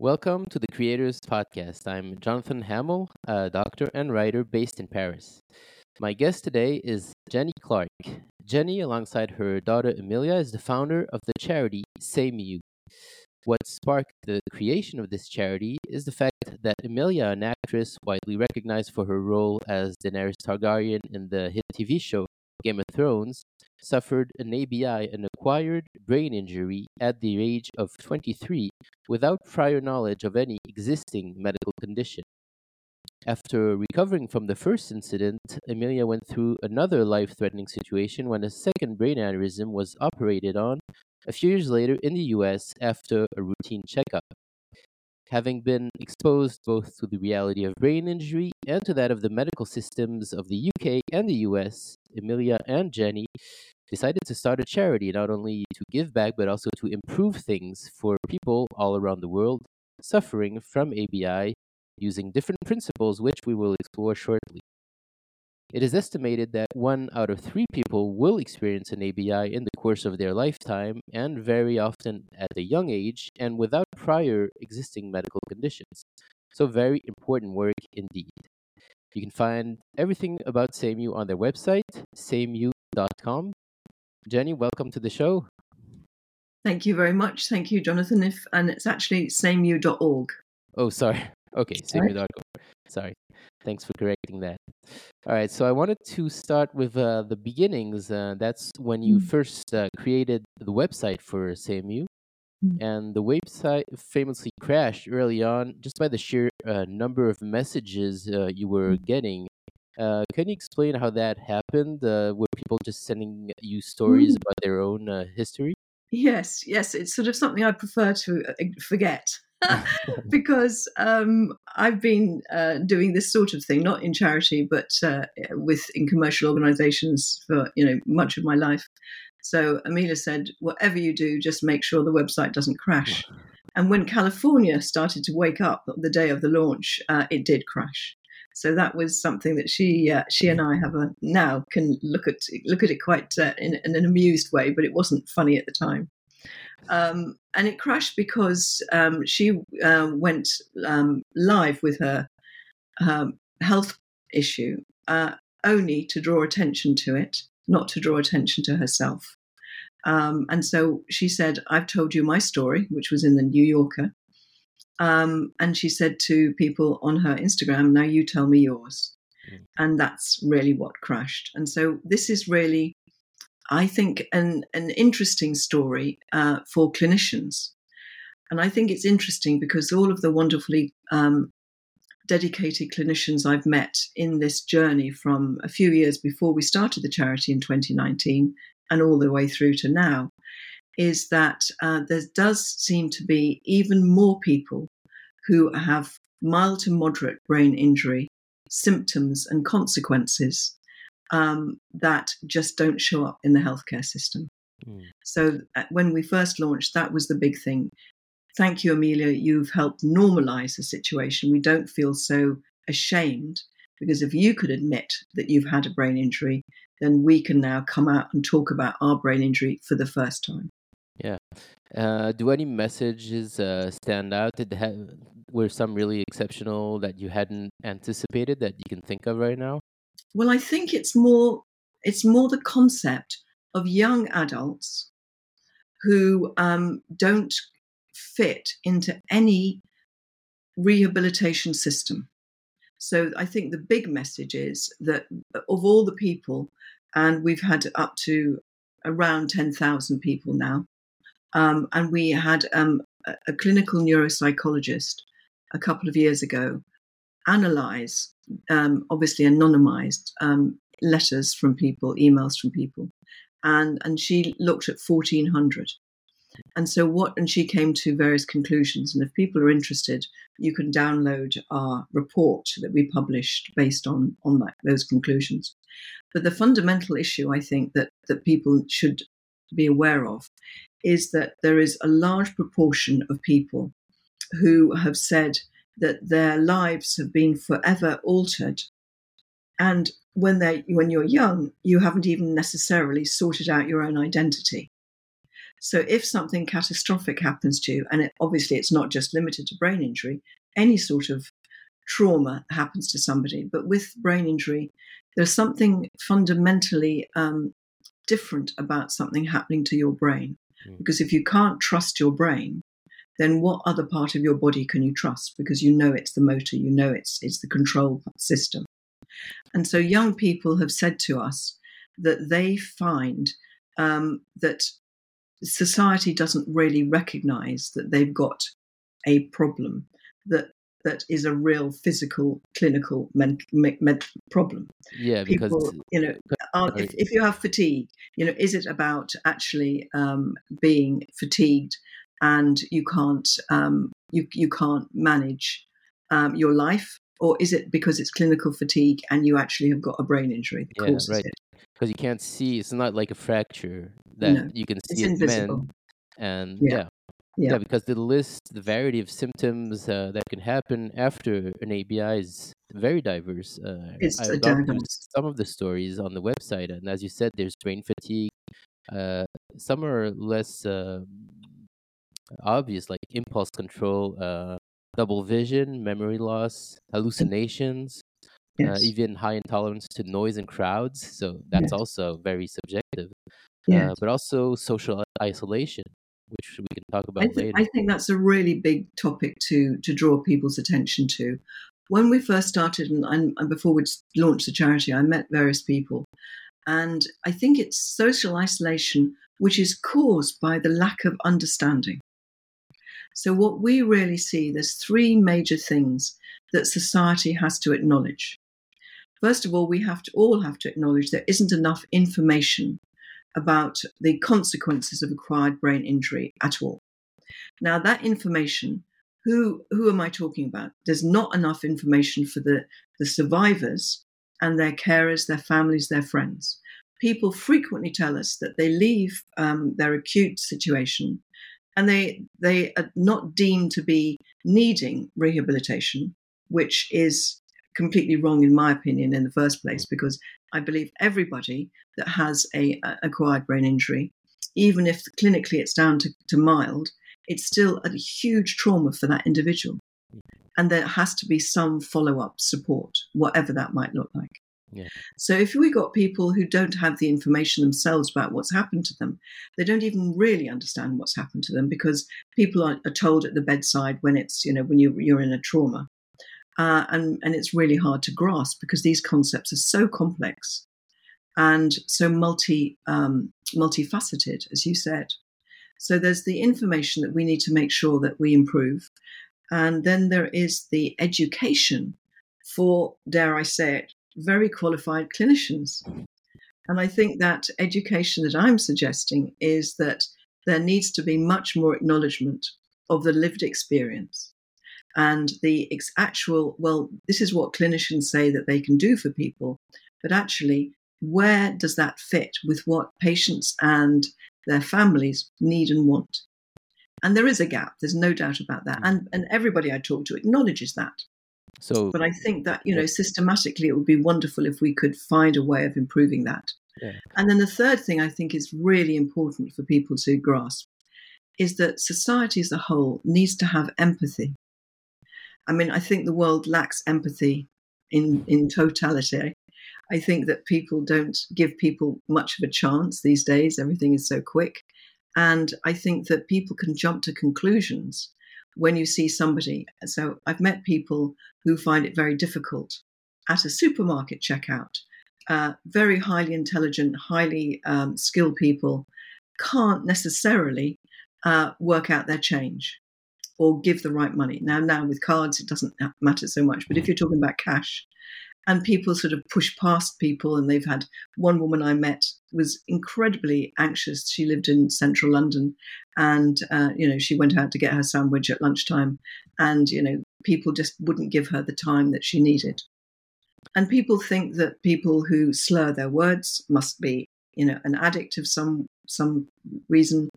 Welcome to the Creators Podcast. I'm Jonathan Hamill, a doctor and writer based in Paris. My guest today is Jenny Clarke. Jenny, alongside her daughter Emilia, is the founder of the charity SameYou. What sparked the creation of this charity is the fact that Emilia, an actress widely recognized for her role as Daenerys Targaryen in the hit TV show Game of Thrones, suffered an ABI, an acquired brain injury, at the age of 23 without prior knowledge of any existing medical condition. After recovering from the first incident, Emilia went through another life threatening situation when a second brain aneurysm was operated on a few years later in the US after a routine checkup. Having been exposed both to the reality of brain injury and to that of the medical systems of the UK and the US, Emilia and Jenny decided to start a charity not only to give back but also to improve things for people all around the world suffering from ABI using different principles, which we will explore shortly. It is estimated that one out of three people will experience an ABI in the course of their lifetime, and very often at a young age and without prior existing medical conditions. So, very important work indeed. You can find everything about SameYou on their website, sameyou.com. Jenny, welcome to the show. Thank you very much. Thank you, Jonathan. If and it's actually sameyou.org. Oh, sorry. Okay, sameyou.org. Sorry. Thanks for correcting that. All right, so I wanted to start with uh, the beginnings. Uh, that's when you Mm. first uh, created the website for SameYou, Mm. and the website famously crashed early on just by the sheer uh, number of messages uh, you were Mm. getting. Uh, can you explain how that happened? Uh, were people just sending you stories about their own uh, history? Yes, yes, it's sort of something I prefer to forget because um, I've been uh, doing this sort of thing, not in charity, but uh, with in commercial organisations for you know much of my life. So Emilia said, whatever you do, just make sure the website doesn't crash. And when California started to wake up the day of the launch, uh, it did crash. So that was something that she uh, she and I have a now can look at look at it quite uh, in, in an amused way, but it wasn't funny at the time. Um, and it crashed because um, she uh, went um, live with her um, health issue uh, only to draw attention to it, not to draw attention to herself. Um, and so she said, I've told you my story, which was in the New Yorker. Um, and she said to people on her Instagram, now you tell me yours. Mm. And that's really what crashed. And so this is really, I think, an, an interesting story uh, for clinicians. And I think it's interesting because all of the wonderfully um, dedicated clinicians I've met in this journey from a few years before we started the charity in 2019 and all the way through to now is that uh, there does seem to be even more people who have mild to moderate brain injury, symptoms, and consequences um, that just don't show up in the healthcare system. Mm. So uh, when we first launched, that was the big thing. Thank you, Emilia. You've helped normalize the situation. We don't feel so ashamed because if you could admit that you've had a brain injury, then we can now come out and talk about our brain injury for the first time. Yeah. Uh, do any messages uh, stand out? Did ha- were some really exceptional that you hadn't anticipated that you can think of right now? Well, I think it's more it's more the concept of young adults who um, don't fit into any rehabilitation system. So I think the big message is that of all the people, and we've had up to around 10,000 people now, um, and we had um, a, a clinical neuropsychologist a couple of years ago analyze, um, obviously anonymized um, letters from people, emails from people, and and she looked at 1,400. And so what, and she came to various conclusions. And if people are interested, you can download our report that we published based on on that, those conclusions. But the fundamental issue, I think, that that people should be aware of, is that there is a large proportion of people who have said that their lives have been forever altered. And when they when you're young, you haven't even necessarily sorted out your own identity. So if something catastrophic happens to you, and it, obviously it's not just limited to brain injury, any sort of trauma happens to somebody, but with brain injury, there's something fundamentally um, different about something happening to your brain. Mm. Because if you can't trust your brain, then what other part of your body can you trust? Because you know it's the motor, you know it's it's the control system. And so young people have said to us that they find um, that society doesn't really recognize that they've got a problem that that is a real physical clinical men, med, problem yeah people because you know are, if, if you have fatigue you know is it about actually um, being fatigued and you can't um, you, you can't manage um, your life? Or is it because it's clinical fatigue and you actually have got a brain injury that yeah causes right. it? Because you can't see it's not like a fracture that no. you can see it invisible. men and yeah. yeah. Yeah. Yeah, because the list, the variety of symptoms uh, that can happen after an ABI is very diverse. Uh, it's I've diagnosis. some of the stories on the website, and as you said, there's brain fatigue. Uh, some are less uh, obvious, like impulse control, uh, double vision, memory loss, hallucinations, uh, even high intolerance to noise and crowds. So that's yes also very subjective. yes Uh, but also social isolation, which we can talk I, about th- later. I think that's a really big topic to to draw people's attention to. When we first started, and, and, and before we launched the charity, I met various people, and I think it's social isolation which is caused by the lack of understanding. So, what we really see, there's three major things that society has to acknowledge. First of all, we have to all have to acknowledge there isn't enough information about the consequences of acquired brain injury at all. Now, that information, who who am I talking about? There's not enough information for the, the survivors and their carers, their families, their friends. People frequently tell us that they leave um, their acute situation and they they are not deemed to be needing rehabilitation, which is completely wrong in my opinion in the first place because I believe everybody that has a, a acquired brain injury, even if clinically it's down to, to mild, it's still a huge trauma for that individual. And there has to be some follow up support, whatever that might look like. Yeah. So if we got people who don't have the information themselves about what's happened to them, they don't even really understand what's happened to them because people are, are told at the bedside when it's you know when you you're in a trauma, uh, and and it's really hard to grasp because these concepts are so complex and so multi um, multifaceted, as you said. So there's the information that we need to make sure that we improve, and then there is the education for, dare I say it, very qualified clinicians. And I think that education that I'm suggesting is that there needs to be much more acknowledgement of the lived experience and the ex- actual, well, this is what clinicians say that they can do for people, but actually, where does that fit with what patients and their families need and want? And there is a gap, there's no doubt about that. Mm. And, and everybody I talk to acknowledges that. So, But I think that, you know, systematically it would be wonderful if we could find a way of improving that. Yeah. And then the third thing I think is really important for people to grasp is that society as a whole needs to have empathy. I mean, I think the world lacks empathy in, in totality. I think that people don't give people much of a chance these days. Everything is so quick. And I think that people can jump to conclusions when you see somebody. So I've met people who find it very difficult at a supermarket checkout. Uh, very highly intelligent, highly um, skilled people can't necessarily uh, work out their change or give the right money. Now, now with cards, it doesn't matter so much. But if you're talking about cash, and people sort of push past people, and they've had one woman I met was incredibly anxious. She lived in central London, and uh, you know she went out to get her sandwich at lunchtime, and you know people just wouldn't give her the time that she needed. And people think that people who slur their words must be, you know, an addict of some some reason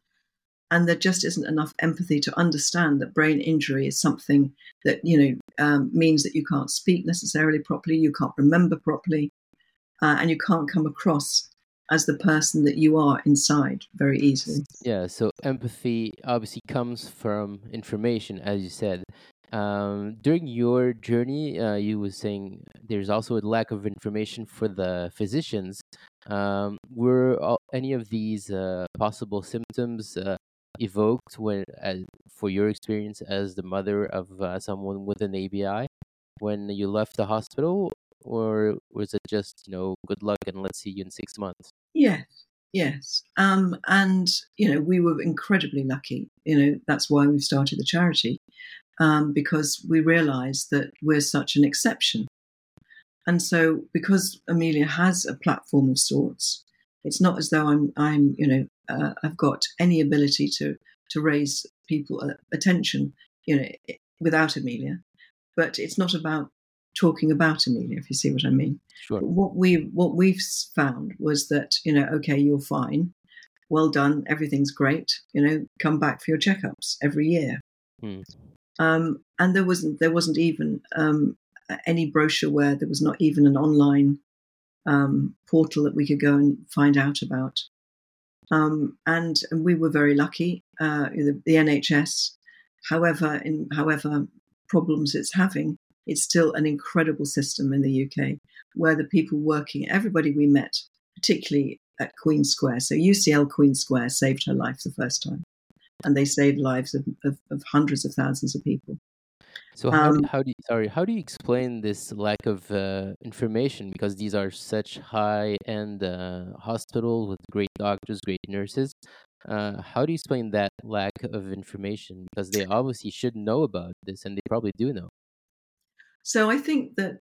and there just isn't enough empathy to understand that brain injury is something that you know um, means that you can't speak necessarily properly, you can't remember properly, uh, and you can't come across as the person that you are inside very easily. Yeah, so empathy obviously comes from information, as you said. Um, during your journey, uh, you were saying there's also a lack of information for the physicians. Um, were all, any of these uh, possible symptoms uh, evoked when, for your experience as the mother of uh, someone with an ABI, when you left the hospital, or was it just you know good luck and let's see you in six months? Yes, yes, um, and you know we were incredibly lucky. You know that's why we started the charity um, because we realized that we're such an exception. And so, because Emilia has a platform of sorts, it's not as though I'm, I'm, you know, uh, I've got any ability to to raise people uh, attention, you know, without Emilia. But it's not about talking about Emilia, if you see what I mean. Sure. What we what we've found was that you know, okay, you're fine, well done, everything's great. You know, come back for your checkups every year. Hmm. Um, and there wasn't there wasn't even um, any brochure where there was not even an online um, portal that we could go and find out about. Um, and, and, we were very lucky. Uh, the, the, NHS, however, in however problems it's having, it's still an incredible system in the UK where the people working, everybody we met, particularly at Queen Square. So UCL Queen Square saved her life the first time and they saved lives of, of, of hundreds of thousands of people. So how, um, do, how do you sorry how do you explain this lack of uh, information because these are such high end uh, hospitals with great doctors, great nurses. Uh, how do you explain that lack of information because they obviously should know about this and they probably do know. So I think that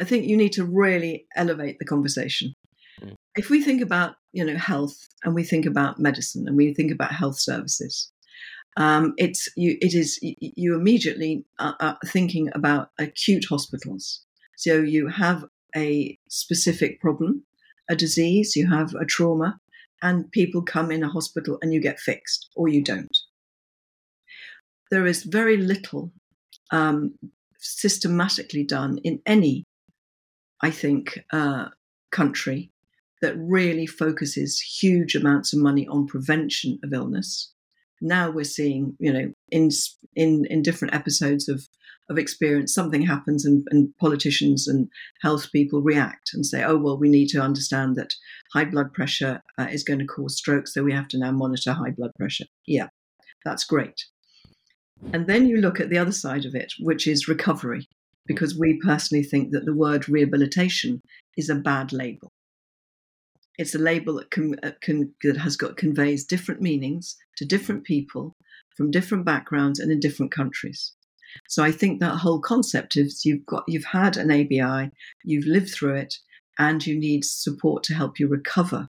I think you need to really elevate the conversation. Mm. If we think about you know health and we think about medicine and we think about health services, um, it's you, it is you immediately are, thinking about acute hospitals. So you have a specific problem, a disease, you have a trauma, and people come in a hospital and you get fixed or you don't. There is very little um, systematically done in any, I think, uh, country that really focuses huge amounts of money on prevention of illness now we're seeing, you know, in in in different episodes of of experience, something happens and, and politicians and health people react and say, oh, well, we need to understand that high blood pressure uh, is going to cause stroke, so we have to now monitor high blood pressure. Yeah, that's great. And then you look at the other side of it, which is recovery, because we personally think that the word rehabilitation is a bad label. It's a label that, can, uh, can, that has got conveys different meanings to different people from different backgrounds and in different countries. So I think that whole concept is you've got you've had an ABI, you've lived through it, and you need support to help you recover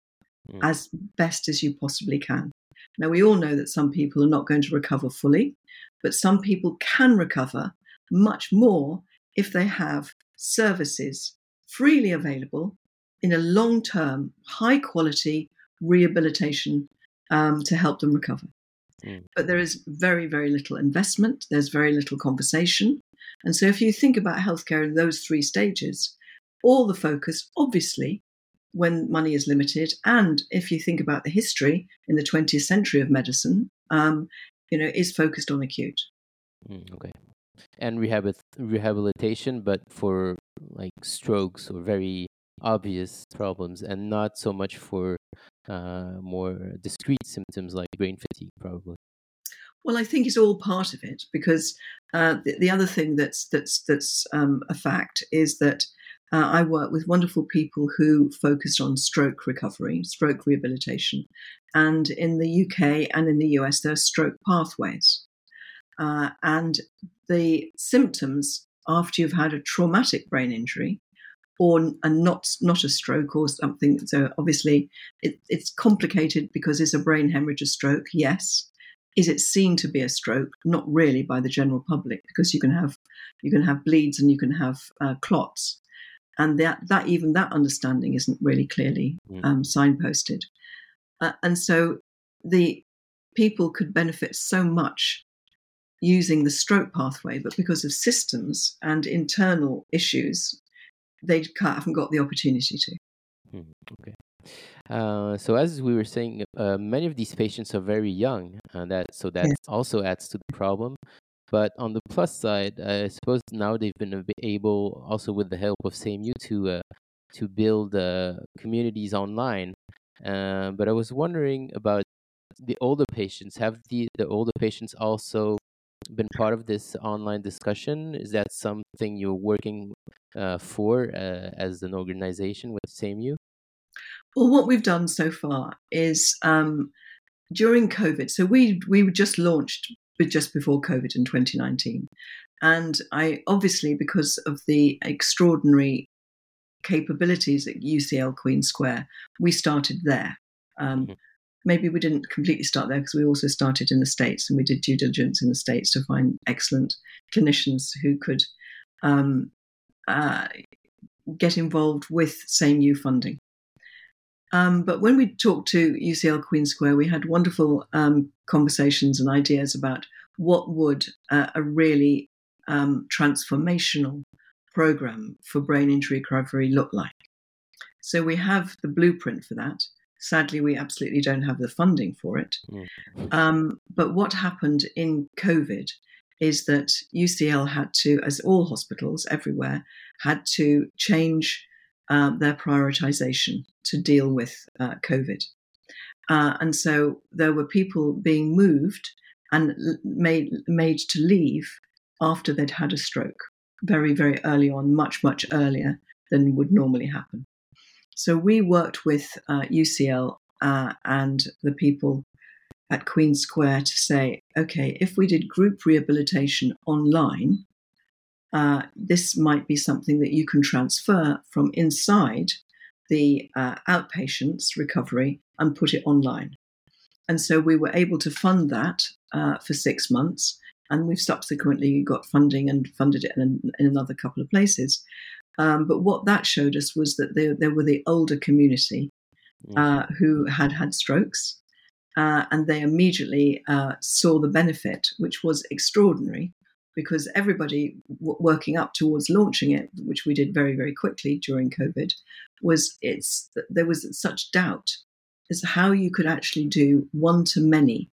mm. as best as you possibly can. Now we all know that some people are not going to recover fully, but some people can recover much more if they have services freely available in a long term, high quality rehabilitation um, to help them recover. Mm. But there is very, very little investment, there's very little conversation. And so, if you think about healthcare in those three stages, all the focus, obviously, when money is limited, and if you think about the history in the 20th century of medicine, um, you know, is focused on acute. Mm, okay. And rehab- rehabilitation, but for like strokes or very obvious problems and not so much for uh, more discrete symptoms like brain fatigue, probably. Well, I think it's all part of it because uh, the, the, other thing that's that's that's um, a fact is that uh, I work with wonderful people who focused on stroke recovery, stroke rehabilitation, and in the UK and in the US there are stroke pathways, uh, and the symptoms after you've had a traumatic brain injury or and not not a stroke or something. So obviously, it, it's complicated because is a brain hemorrhage a stroke? Yes. Is it seen to be a stroke? Not really by the general public because you can have you can have bleeds and you can have uh, clots, and that that even that understanding isn't really clearly mm. um, signposted, uh, and so the people could benefit so much using the stroke pathway, but because of systems and internal issues, they haven't got the opportunity to. Hmm, okay. Uh, so as we were saying, uh, many of these patients are very young, and that so that Yes. also adds to the problem. But on the plus side, I suppose now they've been able, also with the help of SameYou, to uh, to build uh, communities online. Uh, but I was wondering about the older patients. Have the the older patients also been part of this online discussion? Is that something you're working uh, for uh, as an organization with SameYou? Well, what we've done so far is um, during COVID. So we we just launched just before COVID in 2019, and I obviously because of the extraordinary capabilities at UCL Queen Square, we started there. Um, Mhm. Maybe we didn't completely start there because we also started in the States and we did due diligence in the States to find excellent clinicians who could um, uh, get involved with SameYou funding. Um, but when we talked to UCL Queen Square, we had wonderful um, conversations and ideas about what would uh, a really um, transformational program for brain injury recovery look like. So we have the blueprint for that. Sadly, we absolutely don't have the funding for it. Mm. Um, but what happened in COVID is that UCL had to, as all hospitals everywhere, had to change uh, their prioritization to deal with uh, COVID. Uh, and so there were people being moved and made, made to leave after they'd had a stroke very, very early on, much, much earlier than would normally happen. So we worked with uh, UCL uh, and the people at Queen Square to say, okay, if we did group rehabilitation online, uh, this might be something that you can transfer from inside the uh, outpatients recovery and put it online. And so we were able to fund that uh, for six months, and we've subsequently got funding and funded it in, in another couple of places. Um, but what that showed us was that there, there were the older community uh, who had had strokes, uh, and they immediately uh, saw the benefit, which was extraordinary because everybody w- working up towards launching it, which we did very, very quickly during COVID, was it's there was such doubt as to how you could actually do one to many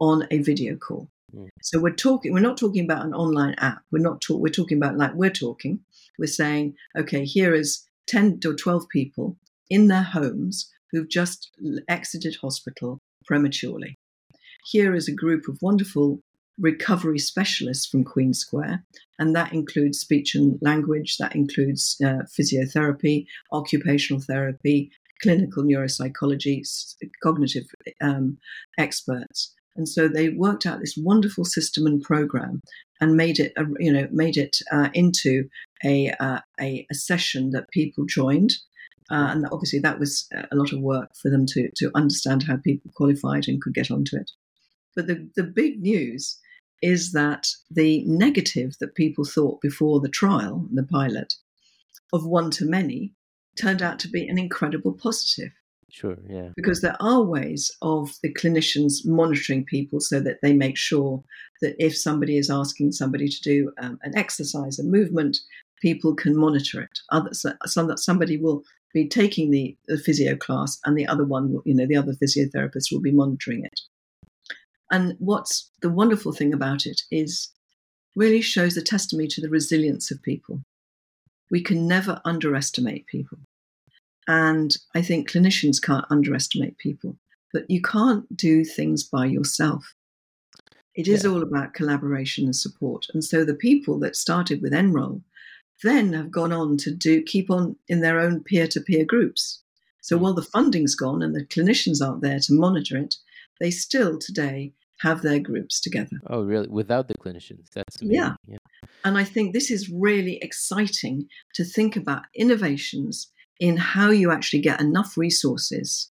on a video call. Mm. So we're talking. We're not talking about an online app. We're not. Talk, we're talking about like we're talking. We're saying, okay, here is ten or twelve people in their homes who've just exited hospital prematurely. Here is a group of wonderful recovery specialists from Queen Square, and that includes speech and language, that includes uh, physiotherapy, occupational therapy, clinical neuropsychology, cognitive um, experts. And so they worked out this wonderful system and program and made it, uh, you know, made it uh, into a, uh, a, a session that people joined. Uh, and obviously, that was a lot of work for them to, to understand how people qualified and could get onto it. But the, the big news is that the negative that people thought before the trial, the pilot, of one to many, turned out to be an incredible positive. Sure, yeah. Because there are ways of the clinicians monitoring people so that they make sure that if somebody is asking somebody to do um, an exercise, a movement, people can monitor it. Others, some that somebody will be taking the, the physio class, and the other one, will, you know, the other physiotherapist will be monitoring it. And what's the wonderful thing about it is really shows a testimony to the resilience of people. We can never underestimate people. And I think clinicians can't underestimate people, but you can't do things by yourself. It is Yeah. all about collaboration and support. And so the people that started with Enroll then have gone on to do keep on in their own peer-to-peer groups. So Mm. while the funding's gone and the clinicians aren't there to monitor it, they still today have their groups together. Oh, really? Without the clinicians? That's Yeah. amazing. Yeah. And I think this is really exciting to think about innovations in how you actually get enough resources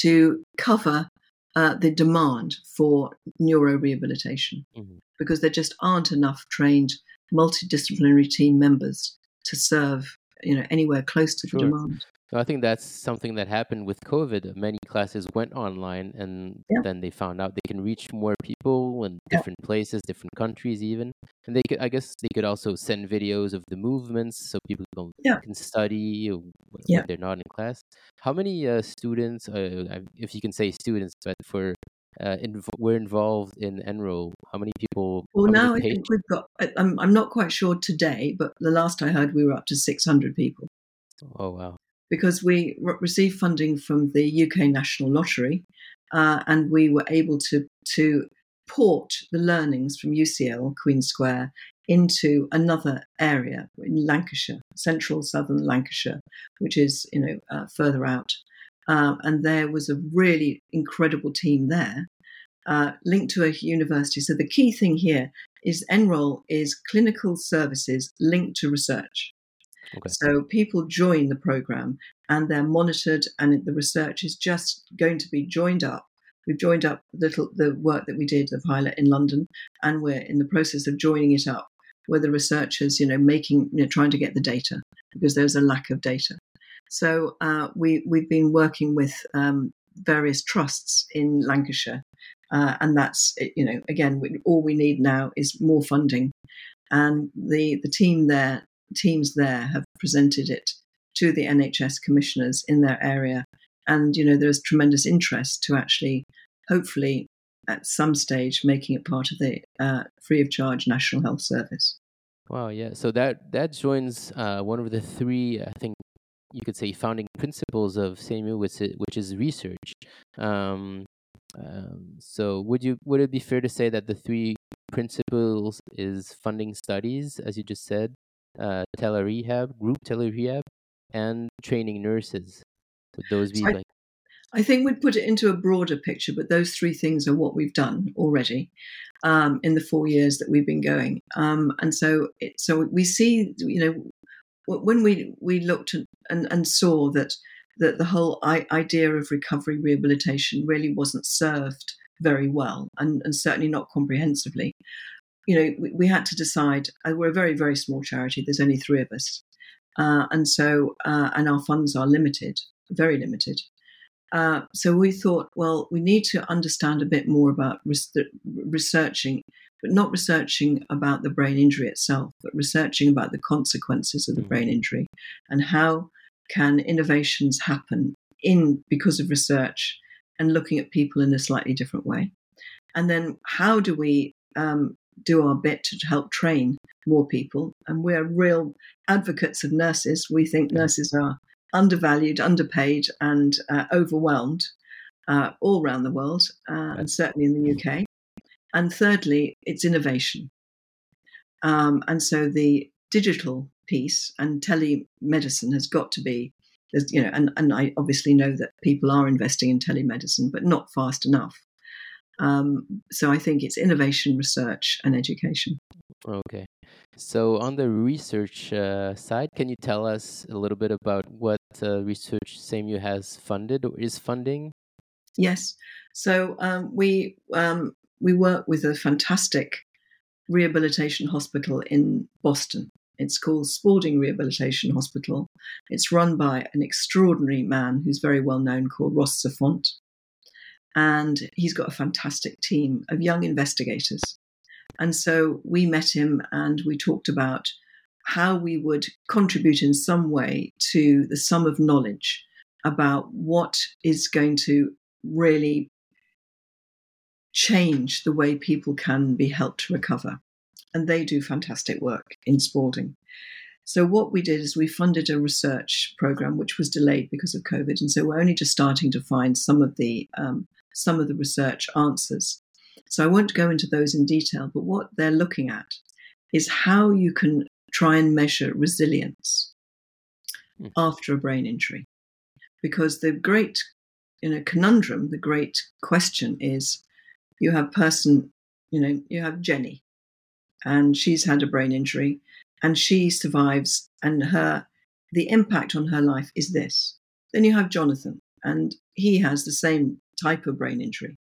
to cover uh, the demand for neuro rehabilitation Mhm. because there just aren't enough trained multidisciplinary team members to serve you know anywhere close to Sure. the demand. I think that's something that happened with COVID. Many classes went online, and Yeah. then they found out they can reach more people in Yeah. different places, different countries, even. And they could, I guess, they could also send videos of the movements so people can, Yeah. can study when Yeah. they're not in class. How many uh, students, uh, if you can say students, but for uh, inv- were involved in Enroll? How many people? Well, now I think we've got. I- I'm I'm not quite sure today, but the last I heard, we were up to 600 people Oh wow! Because we re- received funding from the UK National Lottery, uh, and we were able to to port the learnings from UCL Queen Square into another area in Lancashire, central southern Lancashire, which is you know uh, further out. Um, and there was a really incredible team there, uh, linked to a university. So the key thing here is Enroll is clinical services linked to research. Okay. So people join the program and they're monitored, and the research is just going to be joined up. We've joined up little the work that we did, the pilot in London, and we're in the process of joining it up with the researchers, you know, making, you know, trying to get the data because there's a lack of data. So uh, we we've been working with um, various trusts in Lancashire, uh, and that's you know again we, all we need now is more funding, and the the team there teams there have presented it to the NHS commissioners in their area, and you know there's tremendous interest to actually hopefully at some stage making it part of the uh, free of charge national health service. Wow, yeah. So that that joins uh, one of the three, I think you could say, founding principles of SameYou, which is, which is research. Um, um, so would you would it be fair to say that the three principles is funding studies, as you just said, uh, telerehab, group telerehab, and training nurses? Would those be I- like I think we'd put it into a broader picture, but those three things are what we've done already um, in the four years that we've been going. Um, and so, it, so we see, you know, when we we looked at, and, and saw that that the whole I- idea of recovery rehabilitation really wasn't served very well, and, and certainly not comprehensively. You know, we, we had to decide. Uh, we're a very very small charity. There's only three of us, uh, and so uh, and our funds are limited, very limited. Uh, so we thought, well, we need to understand a bit more about res- researching, but not researching about the brain injury itself, but researching about the consequences of the Mhm. brain injury and how can innovations happen in because of research and looking at people in a slightly different way. And then how do we um, do our bit to help train more people? And we're real advocates of nurses. We think nurses are undervalued, underpaid, and uh, overwhelmed uh, all around the world, uh, and certainly in the UK. And thirdly, it's innovation. Um, and so the digital piece and telemedicine has got to be, you know, and, and I obviously know that people are investing in telemedicine, but not fast enough. Um, so I think it's innovation, research, and education. Okay. So on the research uh, side, can you tell us a little bit about what uh, research SameYou has funded or is funding? Yes. So um, we um, we work with a fantastic rehabilitation hospital in Boston. It's called Spaulding Rehabilitation Hospital. It's run by an extraordinary man who's very well known called Ross Zafonte. And he's got a fantastic team of young investigators. And so we met him and we talked about how we would contribute in some way to the sum of knowledge about what is going to really change the way people can be helped to recover. And they do fantastic work in Spaulding. So what we did is we funded a research program which was delayed because of COVID, and so we're only just starting to find some of the um, some of the research answers. So I won't go into those in detail, but what they're looking at is how you can try and measure resilience Hmm. after a brain injury, because the great you know conundrum, the great question is, you have person, you know, you have Jenny, and she's had a brain injury, and she survives, and her the impact on her life is this. Then you have Jonathan, and he has the same type of brain injury,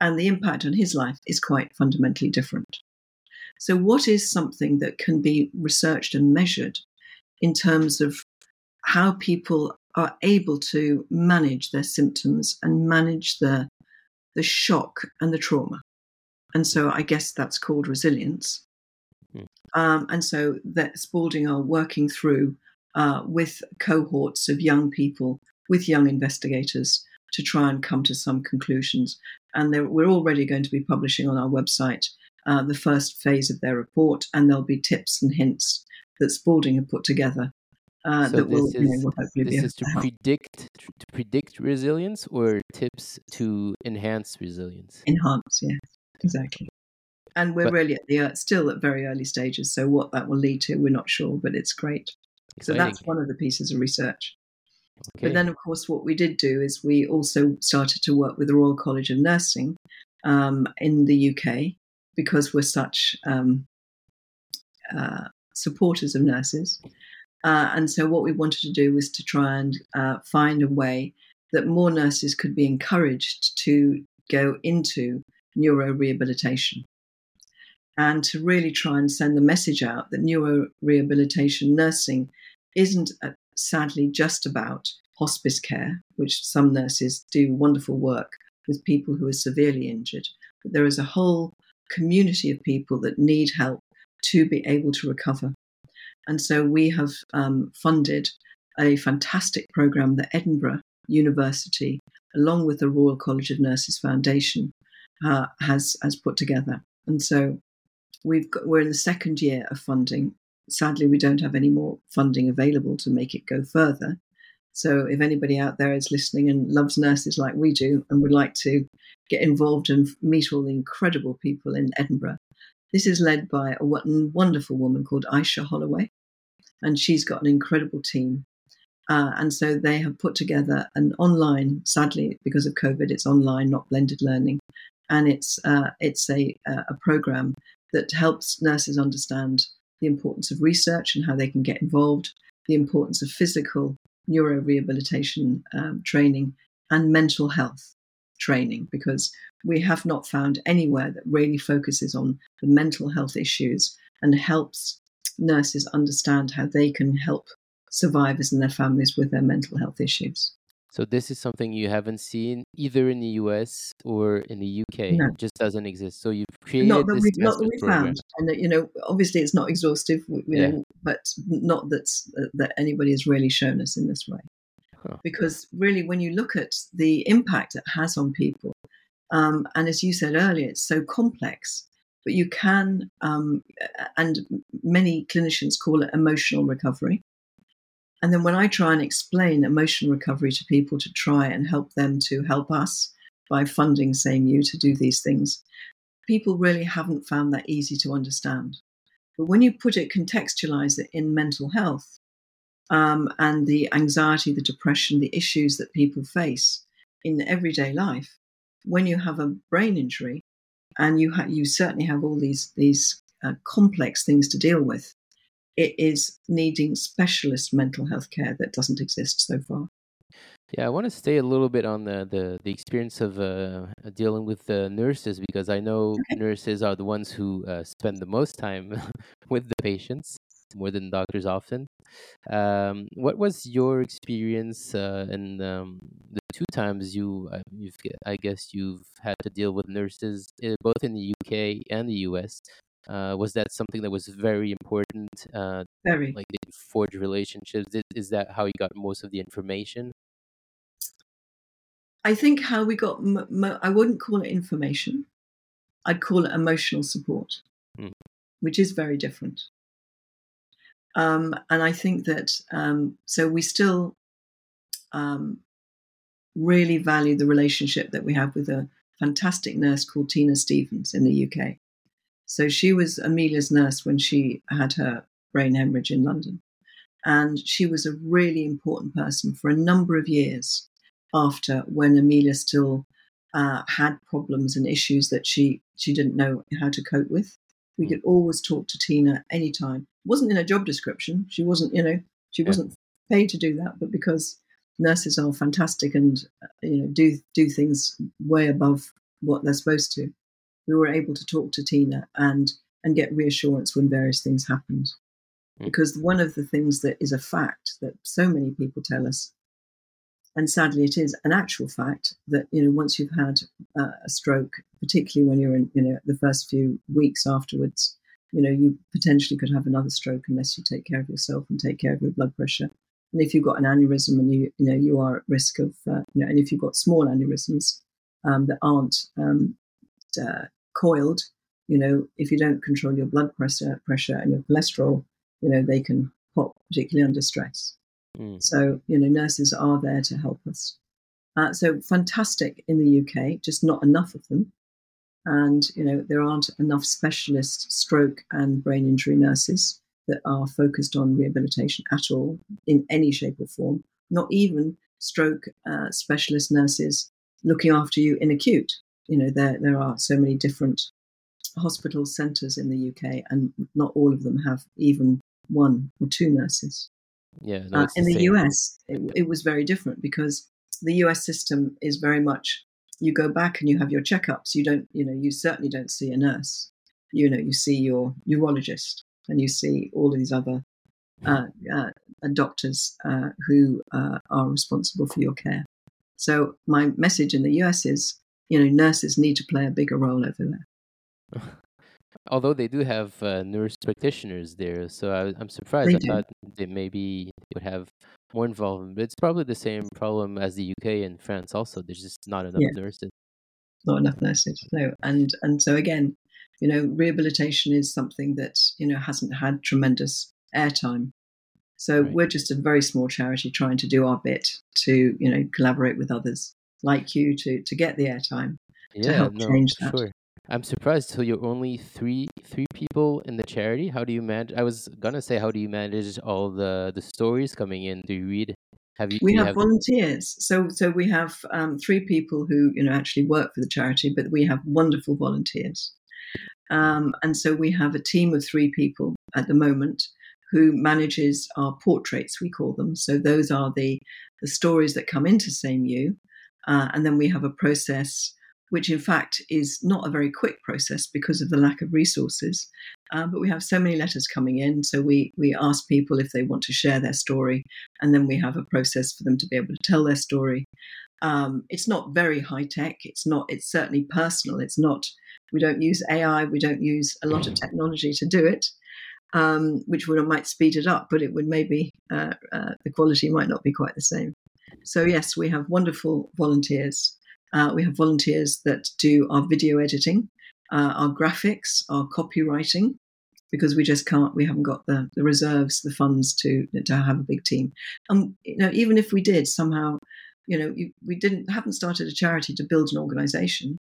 and the impact on his life is quite fundamentally different. So, what is something that can be researched and measured in terms of how people are able to manage their symptoms and manage the the shock and the trauma. And so I guess that's called resilience. Hmm. Um, and so that Spaulding are working through uh, with cohorts of young people, with young investigators, to try and come to some conclusions. And we're already going to be publishing on our website uh, the first phase of their report, and there'll be tips and hints that Spaulding have put together. Uh, so that will, is, you know, will hopefully this is to, to predict to predict resilience or tips to enhance resilience. Enhance, yes, exactly. And we're but, really at the uh, still at very early stages. So what that will lead to, we're not sure, but it's great. Exciting. So that's one of the pieces of research. Okay. But then, of course, what we did do is we also started to work with the Royal College of Nursing um, in the UK because we're such um, uh, supporters of nurses. Uh, and so, what we wanted to do was to try and uh, find a way that more nurses could be encouraged to go into neuro rehabilitation and to really try and send the message out that neuro rehabilitation nursing isn't sadly just about hospice care, which some nurses do wonderful work with people who are severely injured, but there is a whole community of people that need help to be able to recover. And so we have um, funded a fantastic program that Edinburgh University, along with the Royal College of Nurses Foundation, uh, has has put together. And so we've got, we're in the second year of funding. Sadly, we don't have any more funding available to make it go further. So, if anybody out there is listening and loves nurses like we do and would like to get involved and meet all the incredible people in Edinburgh, this is led by a wonderful woman called Aisha Holloway, and she's got an incredible team. Uh, and so they have put together an online, sadly, because of COVID, it's online, not blended learning. And it's, uh, it's a, a program that helps nurses understand the importance of research and how they can get involved, the importance of physical neuro rehabilitation um, training, and mental health training, because we have not found anywhere that really focuses on the mental health issues and helps nurses understand how they can help survivors and their families with their mental health issues. So this is something you haven't seen either in the US or in the UK. No. It just doesn't exist. So you've created not that we, not that we found, and you know, obviously it's not exhaustive, you yeah. know, but not that's uh, that anybody has really shown us in this way. Huh. Because really, when you look at the impact it has on people, um, and as you said earlier, it's so complex. But you can, um, and many clinicians call it emotional recovery. And then when I try and explain emotion recovery to people to try and help them to help us by funding SameYou to do these things, people really haven't found that easy to understand. But when you put it, contextualize it in mental health um, and the anxiety, the depression, the issues that people face in everyday life, when you have a brain injury and you ha- you certainly have all these these uh, complex things to deal with, it is needing specialist mental health care that doesn't exist so far. Yeah, I want to stay a little bit on the the, the experience of uh, dealing with the nurses because I know okay. nurses are the ones who uh, spend the most time with the patients more than doctors often. Um, what was your experience uh, in um, the two times you uh, you've I guess you've had to deal with nurses uh, both in the UK and the US? Uh, was that something that was very important? Uh, very. Like did forge relationships? Is, is that how you got most of the information? I think how we got, mo- mo- I wouldn't call it information. I'd call it emotional support, mm. which is very different. Um, and I think that, um, so we still um, really value the relationship that we have with a fantastic nurse called Tina Stevens in the UK. So she was Emilia's nurse when she had her brain hemorrhage in London. And she was a really important person for a number of years after when Emilia still uh, had problems and issues that she, she didn't know how to cope with. We hmm. could always talk to Tina anytime. It wasn't in her job description. She wasn't, you know, she wasn't paid to do that, but because nurses are fantastic and uh, you know do do things way above what they're supposed to we were able to talk to Tina and and get reassurance when various things happened. Mm. Because one of the things that is a fact that so many people tell us and sadly, it is an actual fact that you know once you've had uh, a stroke, particularly when you're in you know the first few weeks afterwards, you know you potentially could have another stroke unless you take care of yourself and take care of your blood pressure. And if you've got an aneurysm and you you know you are at risk of uh, you know, and if you've got small aneurysms um, that aren't um, uh, coiled, you know, if you don't control your blood pressure pressure and your cholesterol, you know they can pop, particularly under stress. Mm. So, you know, nurses are there to help us. Uh, so fantastic in the UK, just not enough of them. And, you know, there aren't enough specialist stroke and brain injury nurses that are focused on rehabilitation at all in any shape or form, not even stroke uh, specialist nurses looking after you in acute. You know, there, there are so many different hospital centres in the UK, and not all of them have even one or two nurses. Yeah. No, uh, in the, the US, it, it, was very different because the US system is very much you go back and you have your checkups. You don't, you know, you certainly don't see a nurse. You know, you see your urologist and you see all these other uh, uh, doctors uh, who uh, are responsible for your care. So my message in the US is, you know, nurses need to play a bigger role over there. Although they do have uh, nurse practitioners there, so I, am surprised. They I do. thought they maybe would have more involvement, but it's probably the same problem as the UK and France. Also, there's just not enough yeah. nurses. Not enough nurses. No, and and so again, you know, rehabilitation is something that you know hasn't had tremendous airtime. So right. we're just a very small charity trying to do our bit to you know collaborate with others like you to to get the airtime yeah, to help no, change that. Sure. I'm surprised. So you're only three three people in the charity. How do you manage? I was gonna say, how do you manage all the the stories coming in? Do you read? Have you? We have, have, volunteers. So so we have um, three people who you know actually work for the charity, but we have wonderful volunteers. Um, and so we have a team of three people at the moment who manages our portraits, we call them. So those are the the stories that come into SameYou, uh, and then we have a process which in fact is not a very quick process because of the lack of resources. Uh, but we have so many letters coming in, so we we ask people if they want to share their story, and then we have a process for them to be able to tell their story. Um, it's not very high tech. It's not. It's certainly personal. It's not. We don't use AI. We don't use a lot of technology to do it, um, which would might speed it up, but it would maybe uh, uh, the quality might not be quite the same. So yes, we have wonderful volunteers uh, we have volunteers that do our video editing, uh, our graphics, our copywriting, because we just can't, we haven't got the, the reserves, the funds to to have a big team. And you know, even if we did somehow, you know, we didn't haven't started a charity to build an organization.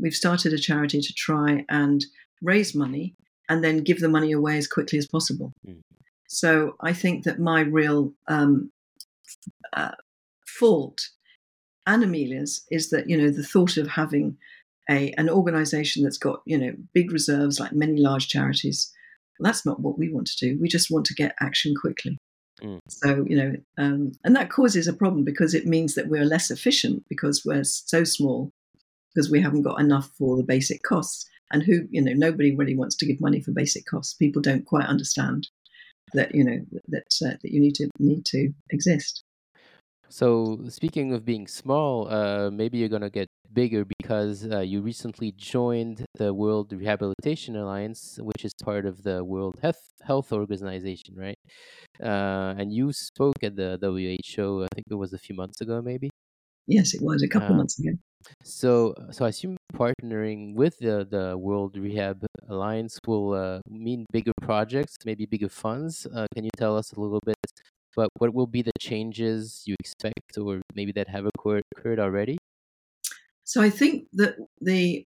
We've started a charity to try and raise money and then give the money away as quickly as possible. Mm. So I think that my real um, uh, fault and Emilia's is that you know the thought of having a an organisation that's got you know big reserves like many large charities. That's not what we want to do. We just want to get action quickly. Mm. So you know, um, and that causes a problem because it means that we're less efficient because we're so small because we haven't got enough for the basic costs. And who you know, nobody really wants to give money for basic costs. People don't quite understand that you know that uh, that you need to need to exist. So, speaking of being small, uh, maybe you're gonna get bigger because uh, you recently joined the World Rehabilitation Alliance, which is part of the World Health Health Organization, right? Uh, and you spoke at the WHO. I think it was a few months ago, maybe. Yes, it was a couple uh, months ago. So, so I assume partnering with the the World Rehab Alliance will uh, mean bigger projects, maybe bigger funds. Uh, can you tell us a little bit but what will be the changes you expect or maybe that have occurred, already? So I think that the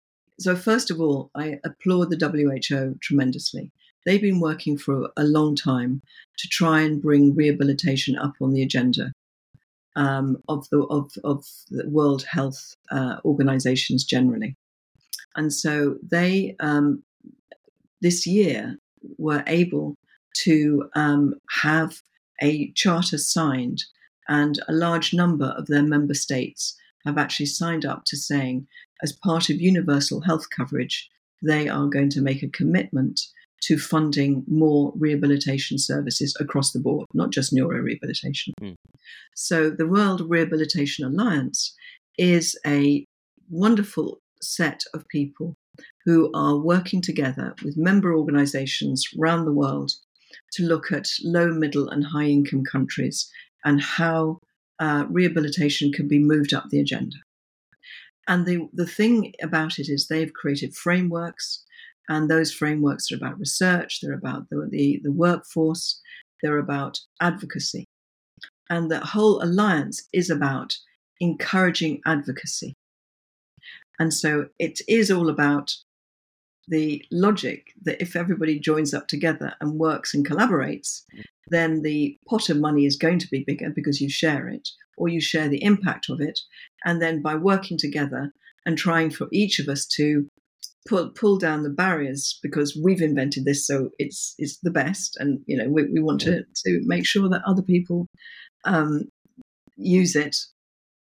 so first of all, I applaud the WHO tremendously. They've been working for a long time to try and bring rehabilitation up on the agenda um, of the of, of the World Health uh, organizations generally, and so they um, this year were able to um, have a charter signed, and a large number of their member states have actually signed up to saying, as part of universal health coverage, they are going to make a commitment to funding more rehabilitation services across the board, not just neuro rehabilitation. Mm. So, the World Rehabilitation Alliance is a wonderful set of people who are working together with member organizations around the world to look at low, middle, and high income countries and how uh, rehabilitation can be moved up the agenda. And the, the thing about it is they've created frameworks, and those frameworks are about research, they're about the, the, the workforce, they're about advocacy. And the whole alliance is about encouraging advocacy. And so it is all about the logic that if everybody joins up together and works and collaborates, then the pot of money is going to be bigger because you share it or you share the impact of it. And then by working together and trying for each of us to pull, pull down the barriers because we've invented this, so it's it's the best, and you know we, we want to to make sure that other people um, use it.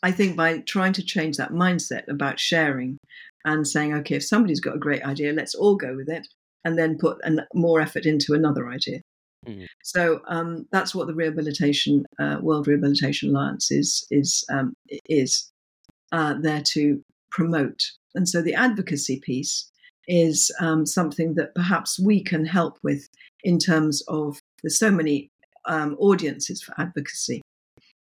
I think by trying to change that mindset about sharing and saying, okay, if somebody's got a great idea, let's all go with it, and then put an, more effort into another idea. Mm-hmm. So um, that's what the Rehabilitation uh, World Rehabilitation Alliance is is um, is uh, there to promote. And so the advocacy piece is um, something that perhaps we can help with in terms of there's so many um, audiences for advocacy.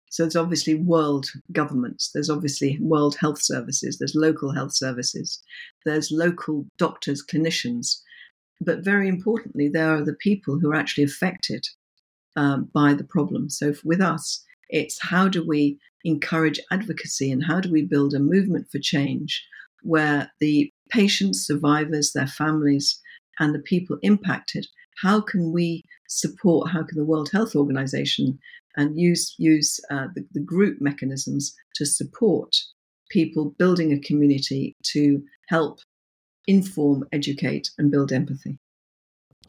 So there's obviously world governments, there's obviously world health services, there's local health services, there's local doctors, clinicians, but very importantly, there are the people who are actually affected um, by the problem. So with us, it's how do we encourage advocacy and how do we build a movement for change where the patients, survivors, their families, and the people impacted, how can we support, how can the World Health Organization and use, use uh, the, the group mechanisms to support people building a community to help inform, educate, and build empathy.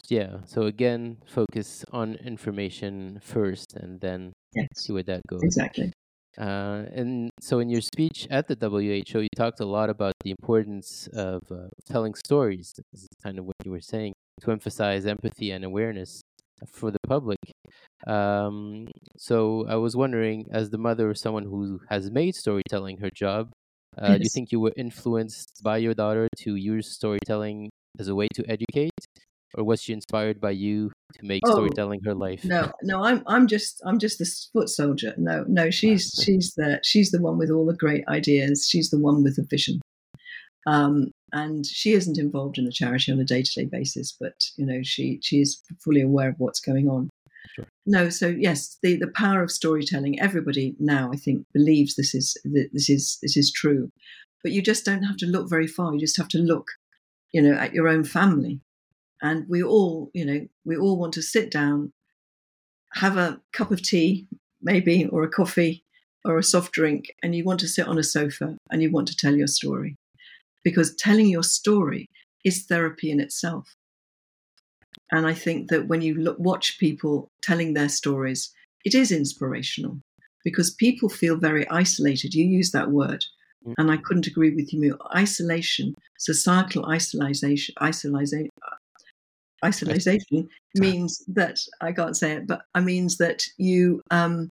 Yeah. So again, focus on information first, and then yes. see where that goes. Exactly. Uh, and so, in your speech at the WHO, you talked a lot about the importance of uh, telling stories. This is kind of what you were saying to emphasize empathy and awareness for the public. Um, so, I was wondering, as the mother of someone who has made storytelling her job, uh, yes. do you think you were influenced by your daughter to use storytelling as a way to educate, or was she inspired by you to make oh, storytelling her life? No, no, I'm I'm just I'm just the foot soldier. No, no, she's she's the she's the one with all the great ideas. She's the one with the vision. Um, and she isn't involved in the charity on a day to day basis, but you know she she is fully aware of what's going on. Sure. No, so yes, the, the power of storytelling. Everybody now, I think, believes this is this is this is true, but you just don't have to look very far. You just have to look, you know, at your own family and we all, you know, we all want to sit down, have a cup of tea, maybe, or a coffee, or a soft drink, and you want to sit on a sofa and you want to tell your story. Because telling your story is therapy in itself. And I think that when you look, watch people telling their stories, it is inspirational because people feel very isolated. You use that word, mm. and I couldn't agree with you more. Isolation, societal isolation, isolation, isolation means that I can't say it, but it means that you um,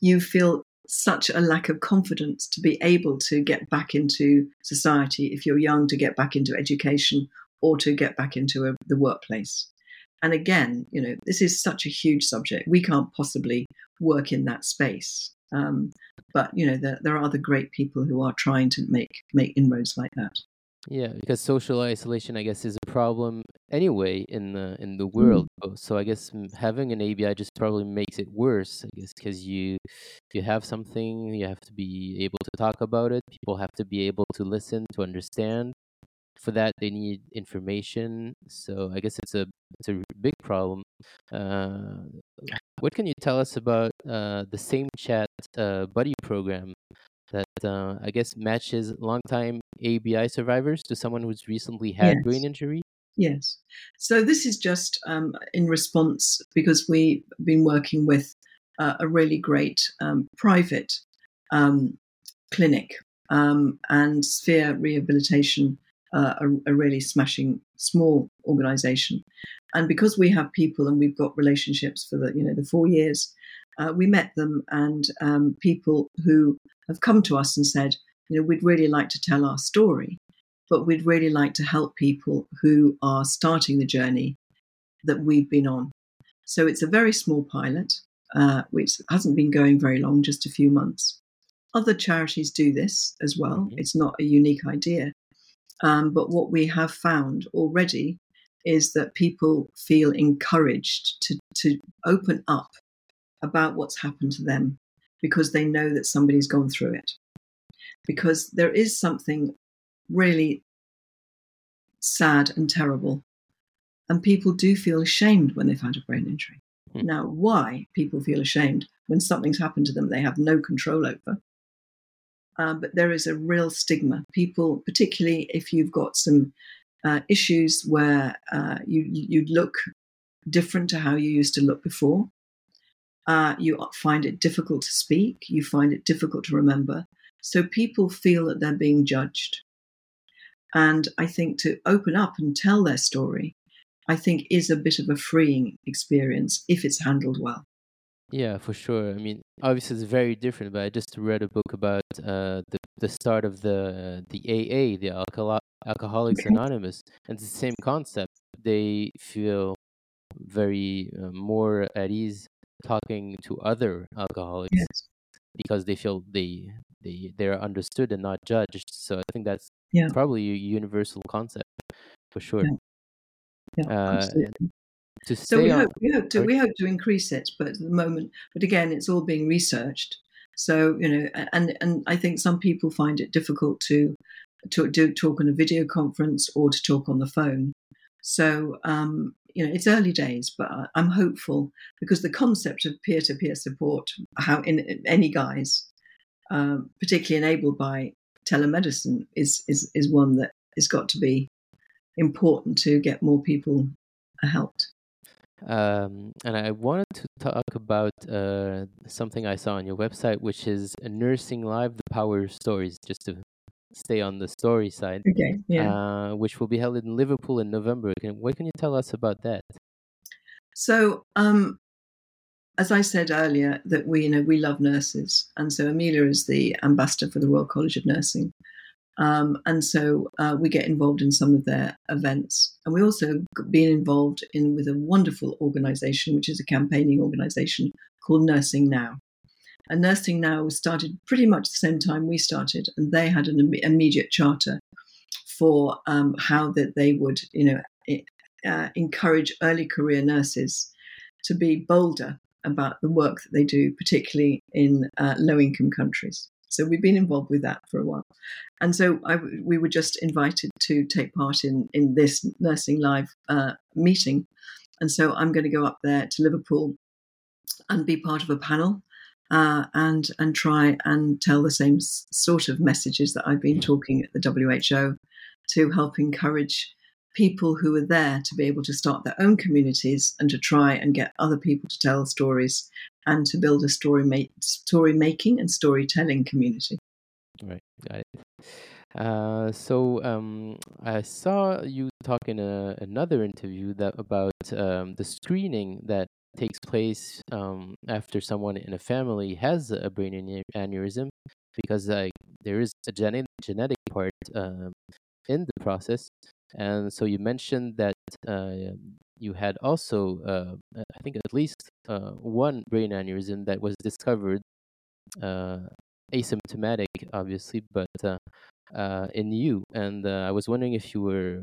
you feel such a lack of confidence to be able to get back into society if you're young to get back into education or to get back into a, the workplace. And again, you know, this is such a huge subject. We can't possibly work in that space. Um, but you know, there, there are other great people who are trying to make make inroads like that. Yeah, because social isolation, I guess, is a problem anyway in the in the Mm. world. Oh, So I guess mm, having an ABI just probably makes it worse. I guess because you you have something, you have to be able to talk about it. People have to be able to listen to understand. For that, they need information. So I guess it's a it's a big problem. Uh, what can you tell us about uh, the same chat uh, buddy program that uh, I guess matches longtime ABI survivors to someone who's recently had brain injury. Yes. So this is just um, in response because we've been working with uh, a really great um, private um, clinic um, and Sphere Rehabilitation, uh, a, a really smashing small organisation. And because we have people and we've got relationships for the you know the four years, uh, we met them and um, people who have come to us and said, you know, we'd really like to tell our story, but we'd really like to help people who are starting the journey that we've been on. So it's a very small pilot, uh, which hasn't been going very long, just a few months. Other charities do this as well. Mm-hmm. It's not a unique idea. Um, but what we have found already is that people feel encouraged to, to open up about what's happened to them because they know that somebody's gone through it. Because there is something really sad and terrible. And people do feel ashamed when they've had a brain injury. Hmm. Now, why people feel ashamed when something's happened to them they have no control over. Uh, but there is a real stigma. People, particularly if you've got some uh, issues where uh, you you look different to how you used to look before, uh, you find it difficult to speak, you find it difficult to remember. So people feel that they're being judged. And I think to open up and tell their story, I think is a bit of a freeing experience if it's handled well. Yeah, for sure. I mean, obviously it's very different, but I just read a book about uh, the the start of the the AA, the Alcohol- Alcoholics okay. Anonymous, and it's the same concept. They feel very uh, more at ease talking to other alcoholics yes. because they feel they they they're understood and not judged. So I think that's yeah. probably a universal concept for sure. Yeah. Yeah, uh, to so we on, hope we hope to we hope to increase it, but at the moment, but again, it's all being researched. So you know, and and I think some people find it difficult to to do talk on a video conference or to talk on the phone. So um, you know, it's early days, but I'm hopeful because the concept of peer-to-peer support, how in, in any guise, um, particularly enabled by telemedicine, is is is one that has got to be important to get more people helped. Um, and I wanted to talk about uh, something I saw on your website, which is Nursing Live: The Power of Stories. Just to stay on the story side. Okay. Yeah. Uh, which will be held in Liverpool in November. Can, what can you tell us about that? So, um, as I said earlier, that we you know we love nurses, and so Emilia is the ambassador for the Royal College of Nursing, um, and so uh, we get involved in some of their events, and we also been involved in with a wonderful organisation, which is a campaigning organisation called Nursing Now. And Nursing Now was started pretty much the same time we started, and they had an Im- immediate charter for um, how that they would, you know, uh, encourage early career nurses to be bolder about the work that they do, particularly in uh, low income countries. So we've been involved with that for a while, and so I, we were just invited to take part in in this Nursing Live uh, meeting, and so I'm going to go up there to Liverpool and be part of a panel uh, and and try and tell the same sort of messages that I've been talking at the WHO to help encourage people who are there to be able to start their own communities and to try and get other people to tell stories and to build a story ma- story making and storytelling community. Right, got it. Uh, so um, I saw you talk in a, another interview that about um, the screening that takes place um, after someone in a family has a brain aneurysm because like there is a genetic part um, in the process and so you mentioned that uh, you had also uh, i think at least uh, one brain aneurysm that was discovered uh, asymptomatic obviously but uh, uh, in you. And i was wondering if you were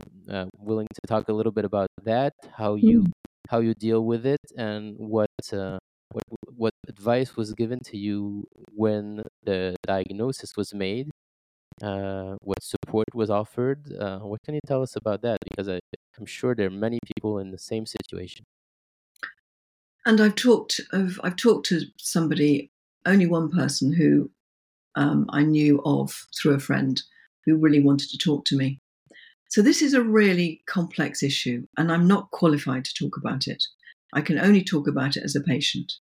willing to talk a little bit about that how you mm how you deal with it and what uh, what what advice was given to you when the diagnosis was made uh, what support was offered uh, what can you tell us about that because I, i'm sure there are many people in the same situation and i've talked of i've talked to somebody only one person who um, i knew of through a friend who really wanted to talk to me so this is a really complex issue, and I'm not qualified to talk about it. I can only talk about it as a patient.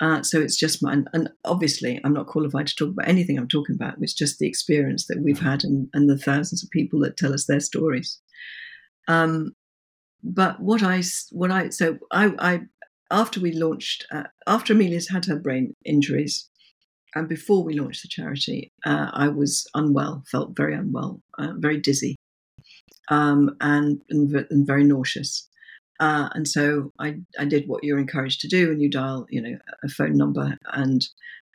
Uh, so it's just my, and obviously I'm not qualified to talk about anything I'm talking about. It's just the experience that we've had and, and the thousands of people that tell us their stories. Um, but what I what I so I, I after we launched uh, after Emilia's had her brain injuries, and before we launched the charity, uh, I was unwell, felt very unwell, uh, very dizzy, um, and, and, and very nauseous. Uh, and so I, I did what you're encouraged to do, and you dial, you know, a phone number and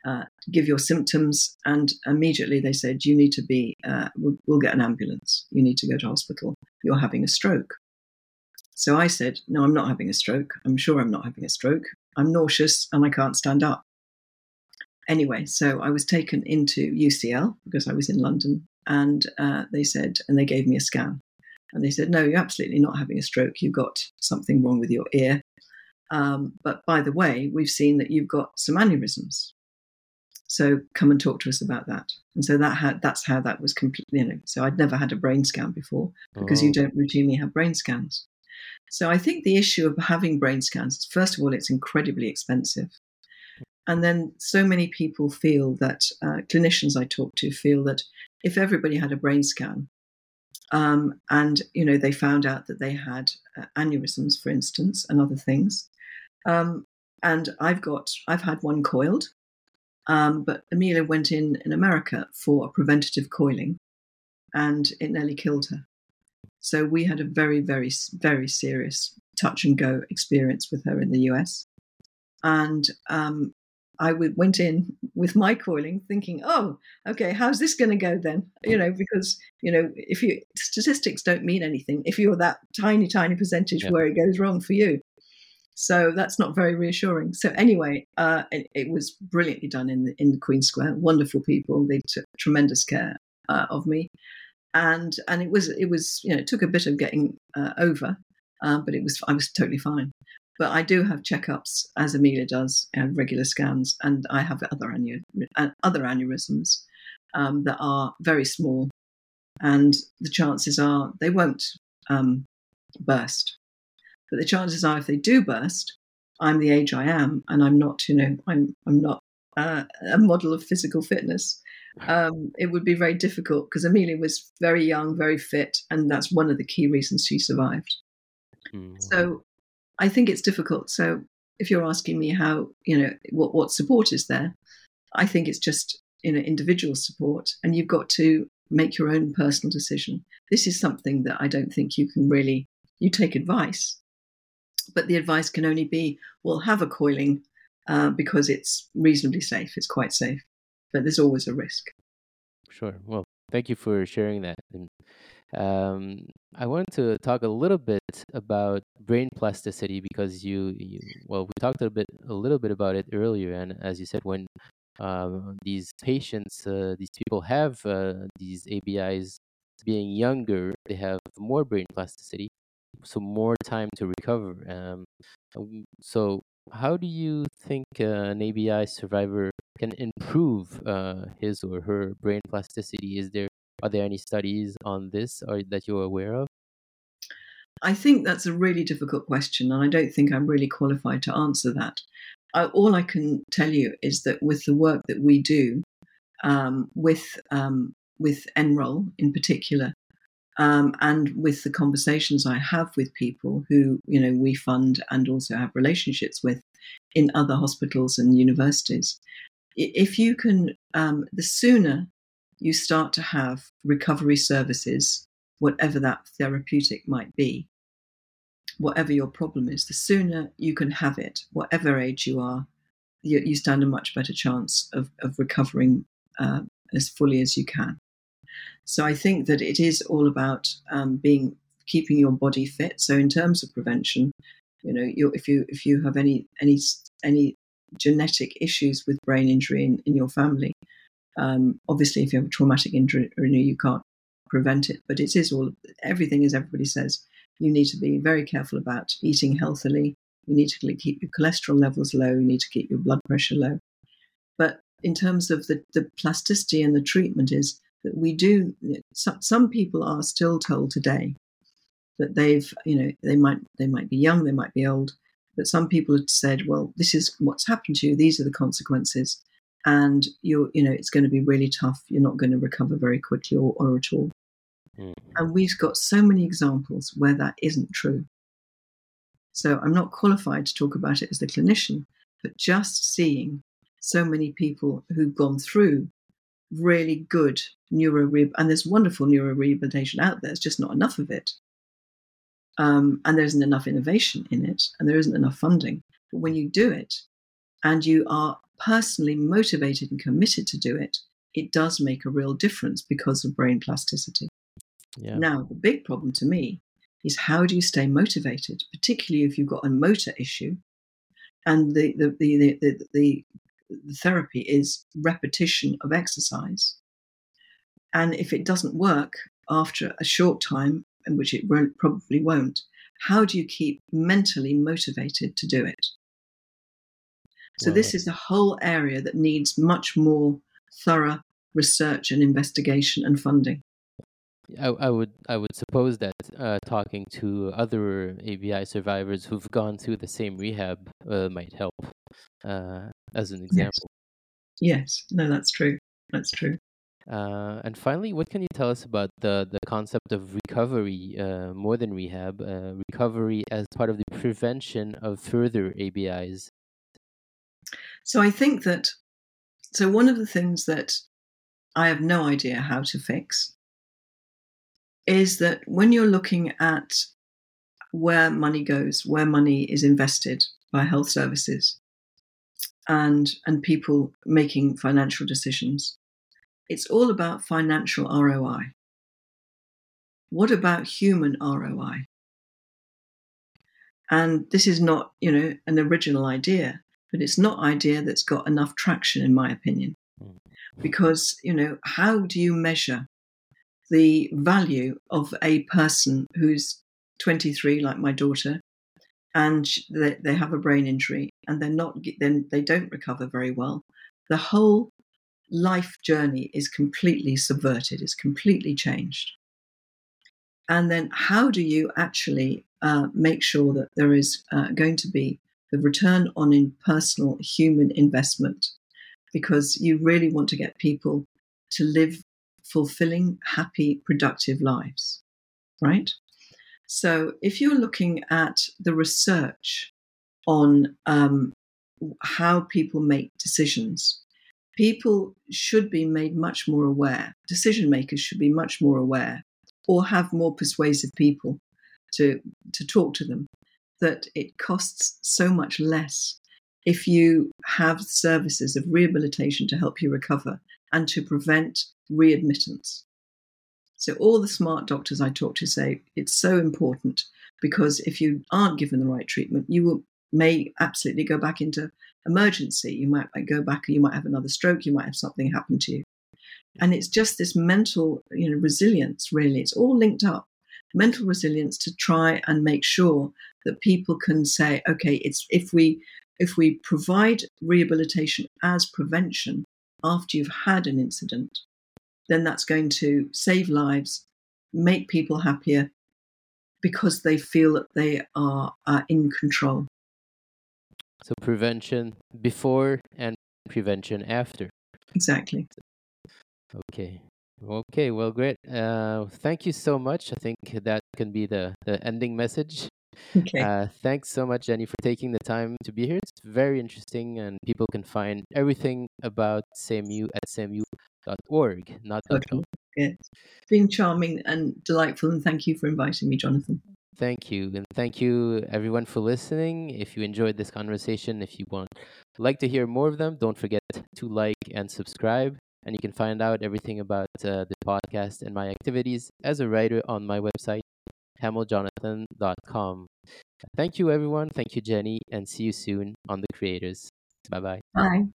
uh, give your symptoms. And immediately they said, you need to be, uh, we'll, we'll, get an ambulance. You need to go to hospital. You're having a stroke. So I said, no, I'm not having a stroke. I'm sure I'm not having a stroke. I'm nauseous and I can't stand up. Anyway, so I was taken into UCL because I was in London, and uh, they said, and they gave me a scan. And they said, no, you're absolutely not having a stroke. You've got something wrong with your ear. Um, but by the way, we've seen that you've got some aneurysms. So come and talk to us about that. And so that had, that's how that was completely, you know, so I'd never had a brain scan before because oh. you don't routinely have brain scans. So I think the issue of having brain scans, first of all, it's incredibly expensive. And then so many people feel that, uh, clinicians I talk to feel that if everybody had a brain scan, um, and you know they found out that they had uh, aneurysms, for instance, and other things. Um, and I've got I've had one coiled, um, but Emilia went in in America for a preventative coiling, and it nearly killed her. So we had a very very very serious touch and go experience with her in the US, and um, I went in with my coiling thinking, oh, okay, how's this going to go then? You know, because, you know, if you statistics don't mean anything if you're that tiny, tiny percentage yeah. where it goes wrong for you. So that's not very reassuring. So anyway, uh, it, it, was brilliantly done in the, in the Queen Square. Wonderful people. They took tremendous care uh, of me, and and it was it was you know it took a bit of getting uh, over, uh, but it was I was totally fine. But I do have checkups, as Emilia does, and regular scans, and I have other, aneur- uh, other aneurysms um, that are very small, and the chances are they won't um, burst. But the chances are, if they do burst, I'm the age I am, and I'm not, you know, I'm I'm not uh, a model of physical fitness. Um, it would be very difficult because Emilia was very young, very fit, and that's one of the key reasons she survived. Mm. So I think it's difficult. So if you're asking me how, you know, what, what support is there, I think it's just, you know, individual support and you've got to make your own personal decision. This is something that I don't think you can really, you take advice, but the advice can only be, well, have a coiling uh, because it's reasonably safe. It's quite safe, but there's always a risk. Sure. Well, thank you for sharing that. And um, I wanted to talk a little bit about brain plasticity because you, you well, we talked a bit, a little bit about it earlier, and as you said, when um, these patients, uh, these people have uh, these ABIs, being younger, they have more brain plasticity, so more time to recover. Um, so, how do you think uh, an ABI survivor can improve uh, his or her brain plasticity? Is there are there any studies on this or that you're aware of? I think that's a really difficult question, and I don't think I'm really qualified to answer that. I, all I can tell you is that with the work that we do, um, with um, with NROL in particular, um, and with the conversations I have with people who you know we fund and also have relationships with in other hospitals and universities, if you can, um, the sooner you start to have recovery services, whatever that therapeutic might be, whatever your problem is, the sooner you can have it, whatever age you are, you, you stand a much better chance of, of recovering uh, as fully as you can. So I think that it is all about um, being keeping your body fit. So in terms of prevention, you know, if you if you have any any any genetic issues with brain injury in, in your family, um, obviously, if you have a traumatic injury, you can't prevent it, but it is all everything, as everybody says. You need to be very careful about eating healthily. You need to keep your cholesterol levels low. You need to keep your blood pressure low. But in terms of the, the plasticity and the treatment, is that we do. Some, some people are still told today that they've, you know, they might they might be young, they might be old, but some people have said, well, this is what's happened to you. These are the consequences and you're you know it's going to be really tough you're not going to recover very quickly or, or at all mm. and we've got so many examples where that isn't true So I'm not qualified to talk about it as the clinician, but just seeing so many people who've gone through really good neuro rehab, and there's wonderful neuro rehabilitation out there. It's just not enough of it, um, and there isn't enough innovation in it, and there isn't enough funding. But when you do it, and you are personally motivated and committed to do it, it does make a real difference because of brain plasticity. Yeah. Now, the big problem to me is how do you stay motivated, particularly if you've got a motor issue and the, the, the, the, the, the, the therapy is repetition of exercise. And if it doesn't work after a short time, in which it won't, probably won't, how do you keep mentally motivated to do it? So, this is a whole area that needs much more thorough research and investigation and funding. I, I would I would suppose that uh, talking to other ABI survivors who've gone through the same rehab uh, might help. Uh, as an example. Yes, no, that's true. That's true. Uh, and finally, what can you tell us about the, the concept of recovery, uh, more than rehab, uh, recovery as part of the prevention of further ABIs? So I think that, so one of the things that I have no idea how to fix is that when you're looking at where money goes, where money is invested by health services and, and people making financial decisions, it's all about financial ROI. What about human ROI? And this is not, you know, an original idea, but it's not idea that's got enough traction, in my opinion. Mm. Because, you know, how do you measure the value of a person who's 23, like my daughter, and they, they have a brain injury and they're not, then they don't recover very well? The whole life journey is completely subverted, it's completely changed. And then, how do you actually uh, make sure that there is uh, going to be the return on in personal human investment? Because you really want to get people to live fulfilling, happy, productive lives, right? So, if you're looking at the research on um, how people make decisions, people should be made much more aware. Decision makers should be much more aware or have more persuasive people to, to talk to them that it costs so much less if you have services of rehabilitation to help you recover and to prevent readmittance. So, all the smart doctors I talk to say it's so important because if you aren't given the right treatment, you will, may absolutely go back into emergency. You might go back, you might have another stroke, you might have something happen to you. And it's just this mental you know, resilience, really. It's all linked up. Mental resilience to try and make sure that people can say, okay, it's if we if we provide rehabilitation as prevention after you've had an incident, then that's going to save lives, make people happier because they feel that they are uh, in control. So prevention before and prevention after. Exactly. Okay. Okay. Well, great. Uh, thank you so much. I think that can be the, the ending message. Okay. Uh, thanks so much, Jenny, for taking the time to be here. It's very interesting, and people can find everything about SameYou at sameyou.org, not Okay. .com. It's been charming and delightful, and thank you for inviting me, Jonathan. Thank you, and thank you everyone for listening. If you enjoyed this conversation, if you want like to hear more of them, don't forget to like and subscribe. And you can find out everything about uh, the podcast and my activities as a writer on my website, hamilljonathan.com. Thank you, everyone. Thank you, Jenny, and see you soon on The Creators. Bye bye. Bye.